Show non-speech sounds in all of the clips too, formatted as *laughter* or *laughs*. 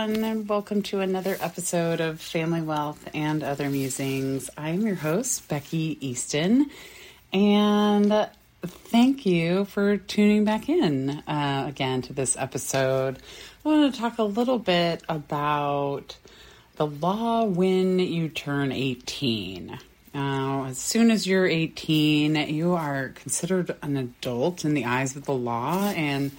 Everyone, and welcome to another episode of Family Wealth and Other Musings. I'm your host, Becky Easton, and thank you for tuning back in uh, again to this episode. I want to talk a little bit about the law when you turn 18. Now, as soon as you're 18, you are considered an adult in the eyes of the law, and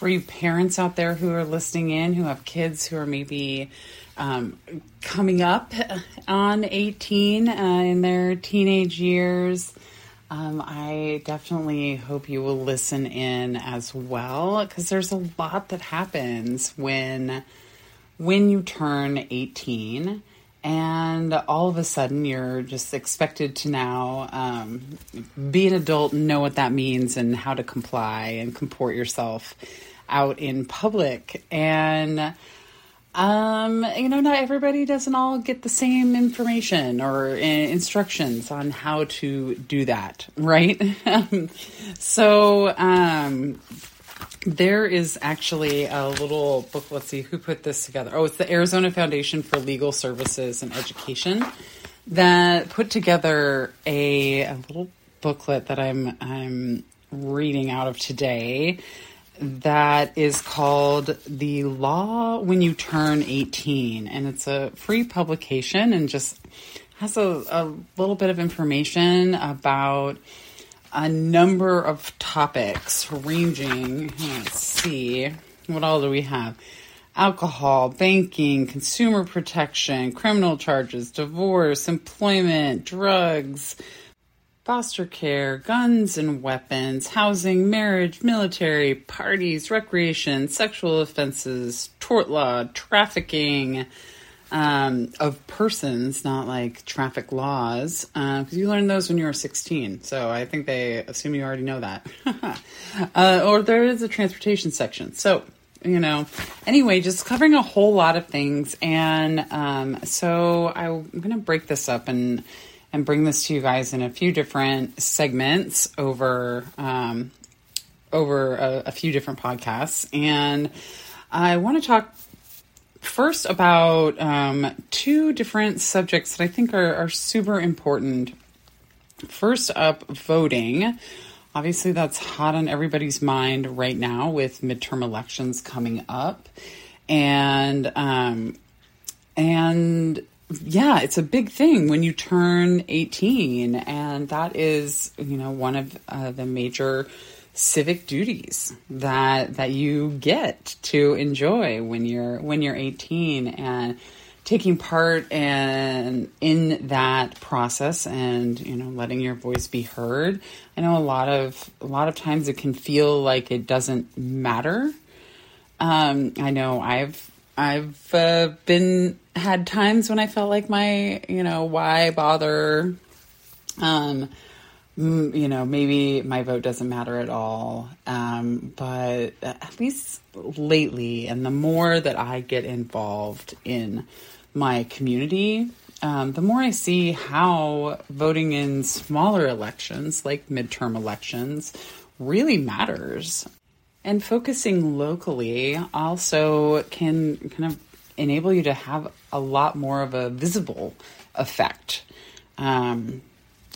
for you parents out there who are listening in who have kids who are maybe um, coming up on 18 uh, in their teenage years, um, I definitely hope you will listen in as well because there's a lot that happens when when you turn 18 and all of a sudden you're just expected to now um, be an adult and know what that means and how to comply and comport yourself out in public and um, you know, not everybody doesn't all get the same information or uh, instructions on how to do that, right? *laughs* so, um, there is actually a little book. Let's see who put this together. Oh, it's the Arizona Foundation for Legal Services and Education that put together a, a little booklet that I'm I'm reading out of today that is called The Law When You Turn 18. And it's a free publication and just has a, a little bit of information about a number of topics ranging, let's see, what all do we have? Alcohol, banking, consumer protection, criminal charges, divorce, employment, drugs, foster care, guns and weapons, housing, marriage, military, parties, recreation, sexual offenses, tort law, trafficking um, of persons, not like traffic laws, because uh, you learned those when you were 16. So I think they assume you already know that. *laughs* uh, or there is a transportation section. So, you know, anyway, just covering a whole lot of things. And um, so I'm going to break this up and and bring this to you guys in a few different segments over um, over a, a few different podcasts. And I want to talk first about um, two different subjects that I think are, are super important. First up, voting. Obviously, that's hot on everybody's mind right now with midterm elections coming up, and um, and yeah, it's a big thing when you turn 18, and that is, you know, one of uh, the major civic duties that that you get to enjoy when you're when you're 18 and taking part in in that process and you know letting your voice be heard. I know a lot of a lot of times it can feel like it doesn't matter. Um, i know i've I've uh, been had times when I felt like my, you know, why bother? Um, you know, maybe my vote doesn't matter at all. Um, but at least lately, and the more that I get involved in my community, um, the more I see how voting in smaller elections, like midterm elections, really matters. And focusing locally also can kind of enable you to have a lot more of a visible effect. Um,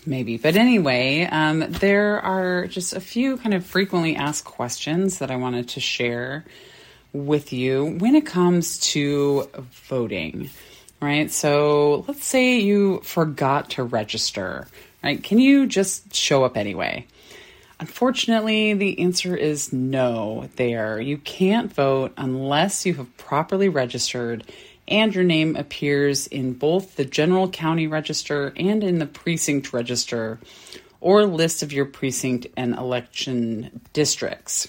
maybe. But anyway, um, there are just a few kind of frequently asked questions that I wanted to share with you when it comes to voting, right? So let's say you forgot to register, right? Can you just show up anyway? Unfortunately, the answer is no there. You can't vote unless you have properly registered and your name appears in both the general county register and in the precinct register or list of your precinct and election districts.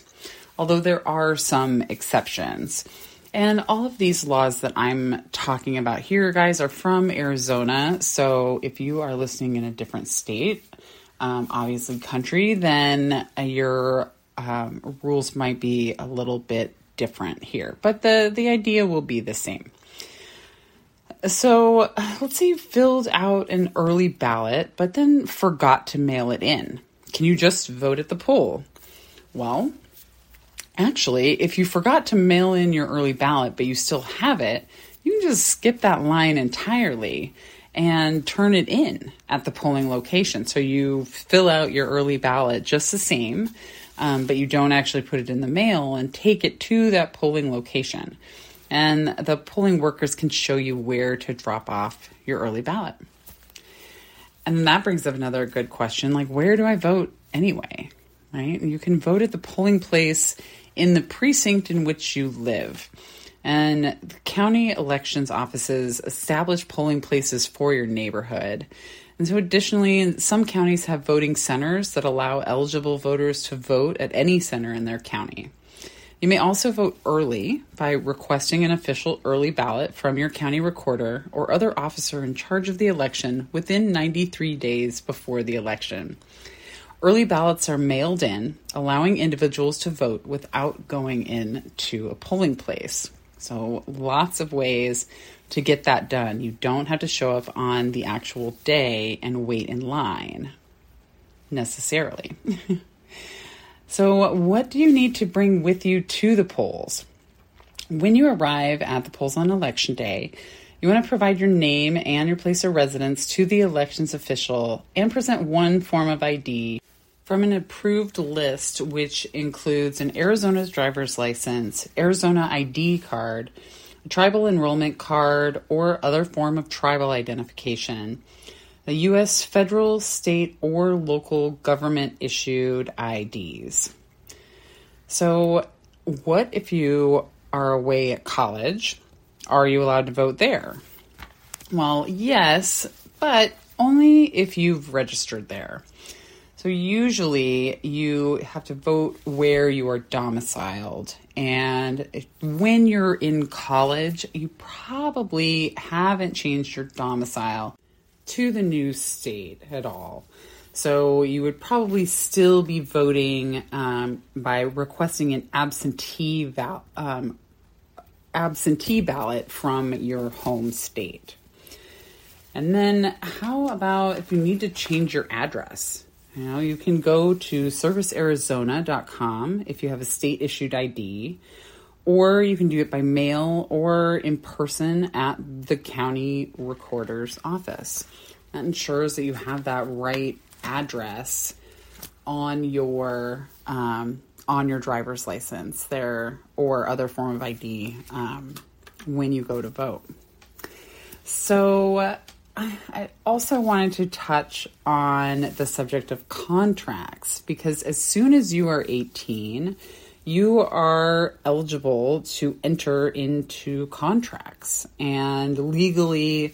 Although there are some exceptions. And all of these laws that I'm talking about here, guys, are from Arizona. So if you are listening in a different state, um, obviously country, then uh, your um, rules might be a little bit different here, but the the idea will be the same. So let's say you filled out an early ballot, but then forgot to mail it in. Can you just vote at the poll? Well, Actually, if you forgot to mail in your early ballot but you still have it, you can just skip that line entirely and turn it in at the polling location. So you fill out your early ballot just the same, um, but you don't actually put it in the mail and take it to that polling location. And the polling workers can show you where to drop off your early ballot. And that brings up another good question like, where do I vote anyway? Right? You can vote at the polling place in the precinct in which you live. And county elections offices establish polling places for your neighborhood. And so, additionally, some counties have voting centers that allow eligible voters to vote at any center in their county. You may also vote early by requesting an official early ballot from your county recorder or other officer in charge of the election within 93 days before the election. Early ballots are mailed in, allowing individuals to vote without going in to a polling place. So, lots of ways to get that done. You don't have to show up on the actual day and wait in line necessarily. *laughs* so, what do you need to bring with you to the polls? When you arrive at the polls on election day, you want to provide your name and your place of residence to the elections official and present one form of ID from an approved list, which includes an Arizona driver's license, Arizona ID card, a tribal enrollment card, or other form of tribal identification, the U.S. federal, state, or local government issued IDs. So, what if you are away at college? Are you allowed to vote there? Well, yes, but only if you've registered there. So usually you have to vote where you are domiciled. And when you're in college, you probably haven't changed your domicile to the new state at all. So you would probably still be voting um, by requesting an absentee val- um, absentee ballot from your home state. And then, how about if you need to change your address? Know, you can go to servicearizona.com if you have a state issued ID, or you can do it by mail or in person at the county recorder's office. That ensures that you have that right address on your um, on your driver's license there or other form of ID um, when you go to vote. So I also wanted to touch on the subject of contracts because as soon as you are 18, you are eligible to enter into contracts and legally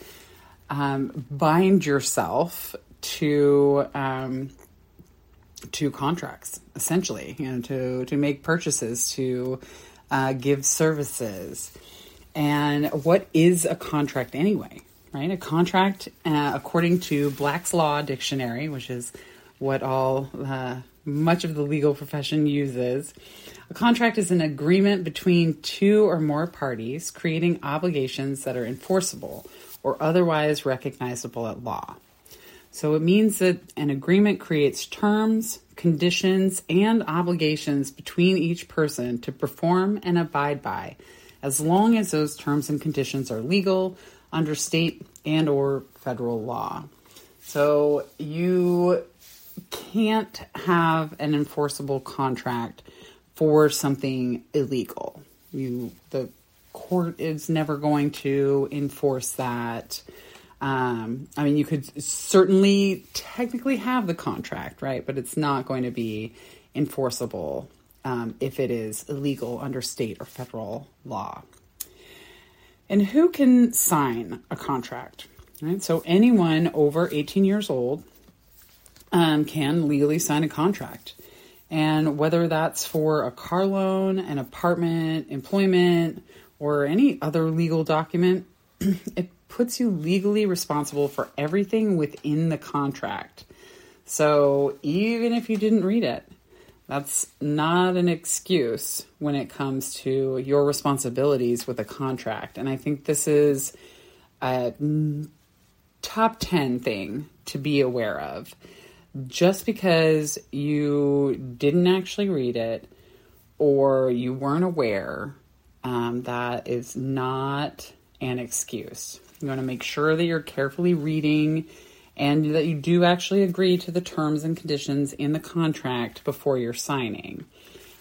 um, bind yourself to um, to contracts, essentially, you know, to to make purchases, to uh, give services. And what is a contract anyway? Right? A contract, uh, according to Black's Law Dictionary, which is what all uh, much of the legal profession uses. A contract is an agreement between two or more parties creating obligations that are enforceable or otherwise recognizable at law. So it means that an agreement creates terms, conditions, and obligations between each person to perform and abide by, as long as those terms and conditions are legal, under state and or federal law. So you can't have an enforceable contract for something illegal. You the court is never going to enforce that. Um, I mean, you could certainly technically have the contract, right? But it's not going to be enforceable um, if it is illegal under state or federal law. And who can sign a contract? Right? So anyone over 18 years old um, can legally sign a contract. And whether that's for a car loan, an apartment, employment, or any other legal document, *clears throat* it puts you legally responsible for everything within the contract. So even if you didn't read it, that's not an excuse when it comes to your responsibilities with a contract. And I think this is a top 10 thing to be aware of. Just because you didn't actually read it or you weren't aware, um, that is not an excuse. You want to make sure that you're carefully reading and that you do actually agree to the terms and conditions in the contract before you're signing.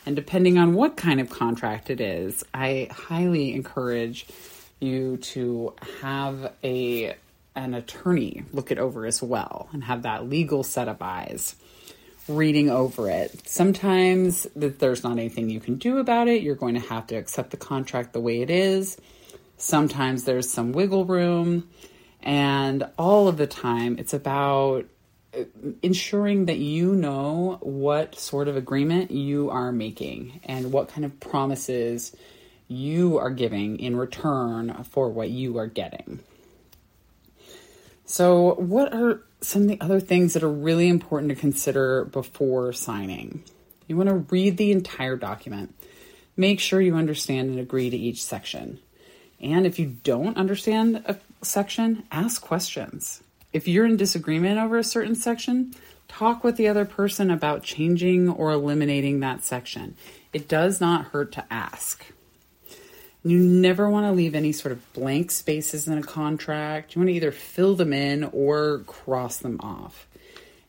And depending on what kind of contract it is, I highly encourage you to have a an attorney look it over as well and have that legal set of eyes reading over it. Sometimes there's not anything you can do about it. You're going to have to accept the contract the way it is. Sometimes there's some wiggle room. And all of the time, it's about uh, ensuring that you know what sort of agreement you are making and what kind of promises you are giving in return for what you are getting. So, what are some of the other things that are really important to consider before signing? You want to read the entire document. Make sure you understand and agree to each section. And if you don't understand a section, ask questions. If you're in disagreement over a certain section, talk with the other person about changing or eliminating that section. It does not hurt to ask. You never want to leave any sort of blank spaces in a contract. You want to either fill them in or cross them off.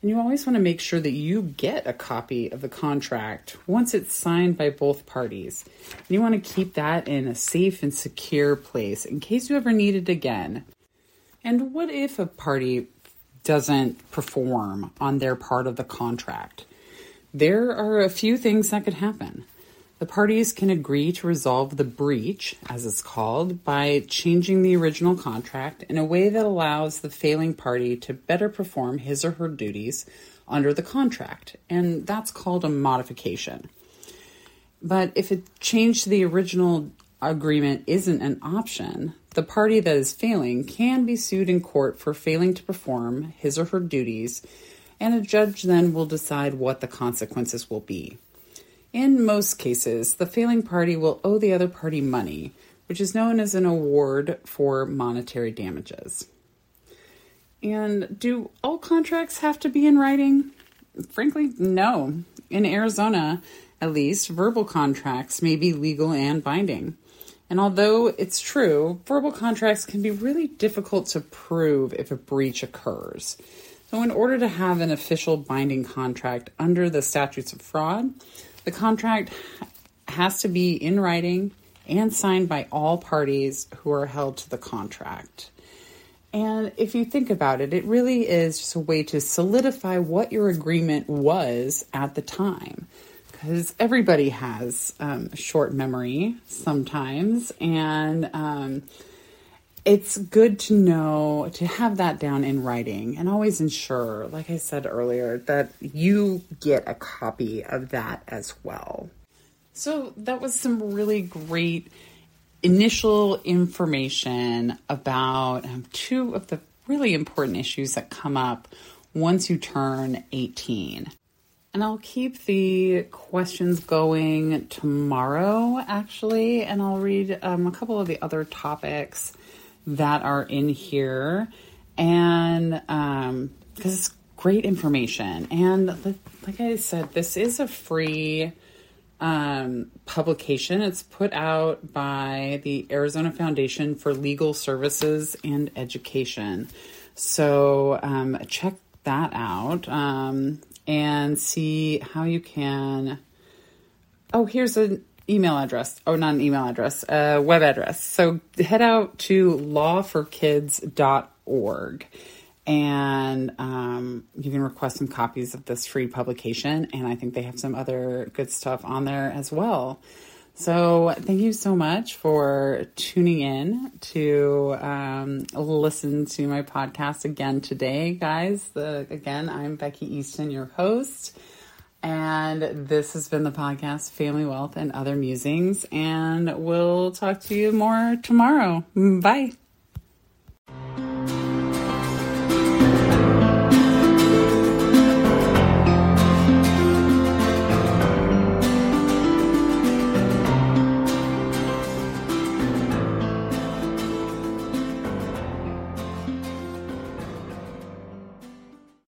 And you always want to make sure that you get a copy of the contract once it's signed by both parties. And you want to keep that in a safe and secure place in case you ever need it again. And what if a party doesn't perform on their part of the contract? There are a few things that could happen. The parties can agree to resolve the breach, as it's called, by changing the original contract in a way that allows the failing party to better perform his or her duties under the contract, and that's called a modification. But if a change to the original agreement isn't an option, the party that is failing can be sued in court for failing to perform his or her duties, and a judge then will decide what the consequences will be. In most cases, the failing party will owe the other party money, which is known as an award for monetary damages. And do all contracts have to be in writing? Frankly, no. In Arizona, at least, verbal contracts may be legal and binding. And although it's true, verbal contracts can be really difficult to prove if a breach occurs. So, in order to have an official binding contract under the statutes of fraud, the contract has to be in writing and signed by all parties who are held to the contract. And if you think about it, it really is just a way to solidify what your agreement was at the time. Because everybody has um, short memory sometimes, and um, it's good to know to have that down in writing and always ensure, like I said earlier, that you get a copy of that as well. So, that was some really great initial information about um, two of the really important issues that come up once you turn 18. And I'll keep the questions going tomorrow, actually, and I'll read um, a couple of the other topics that are in here, and because um, it's great information. And like I said, this is a free um, publication. It's put out by the Arizona Foundation for Legal Services and Education. So um, check that out um, and see how you can. Oh, here's an email address. Oh, not an email address, a web address. So head out to lawforkids.org and um, you can request some copies of this free publication. And I think they have some other good stuff on there as well. So thank you so much for tuning in to um, listen to my podcast again today, guys. The, again, I'm Becky Easton, your host. And this has been the podcast Family Wealth and Other Musings. And we'll talk to you more tomorrow. Bye.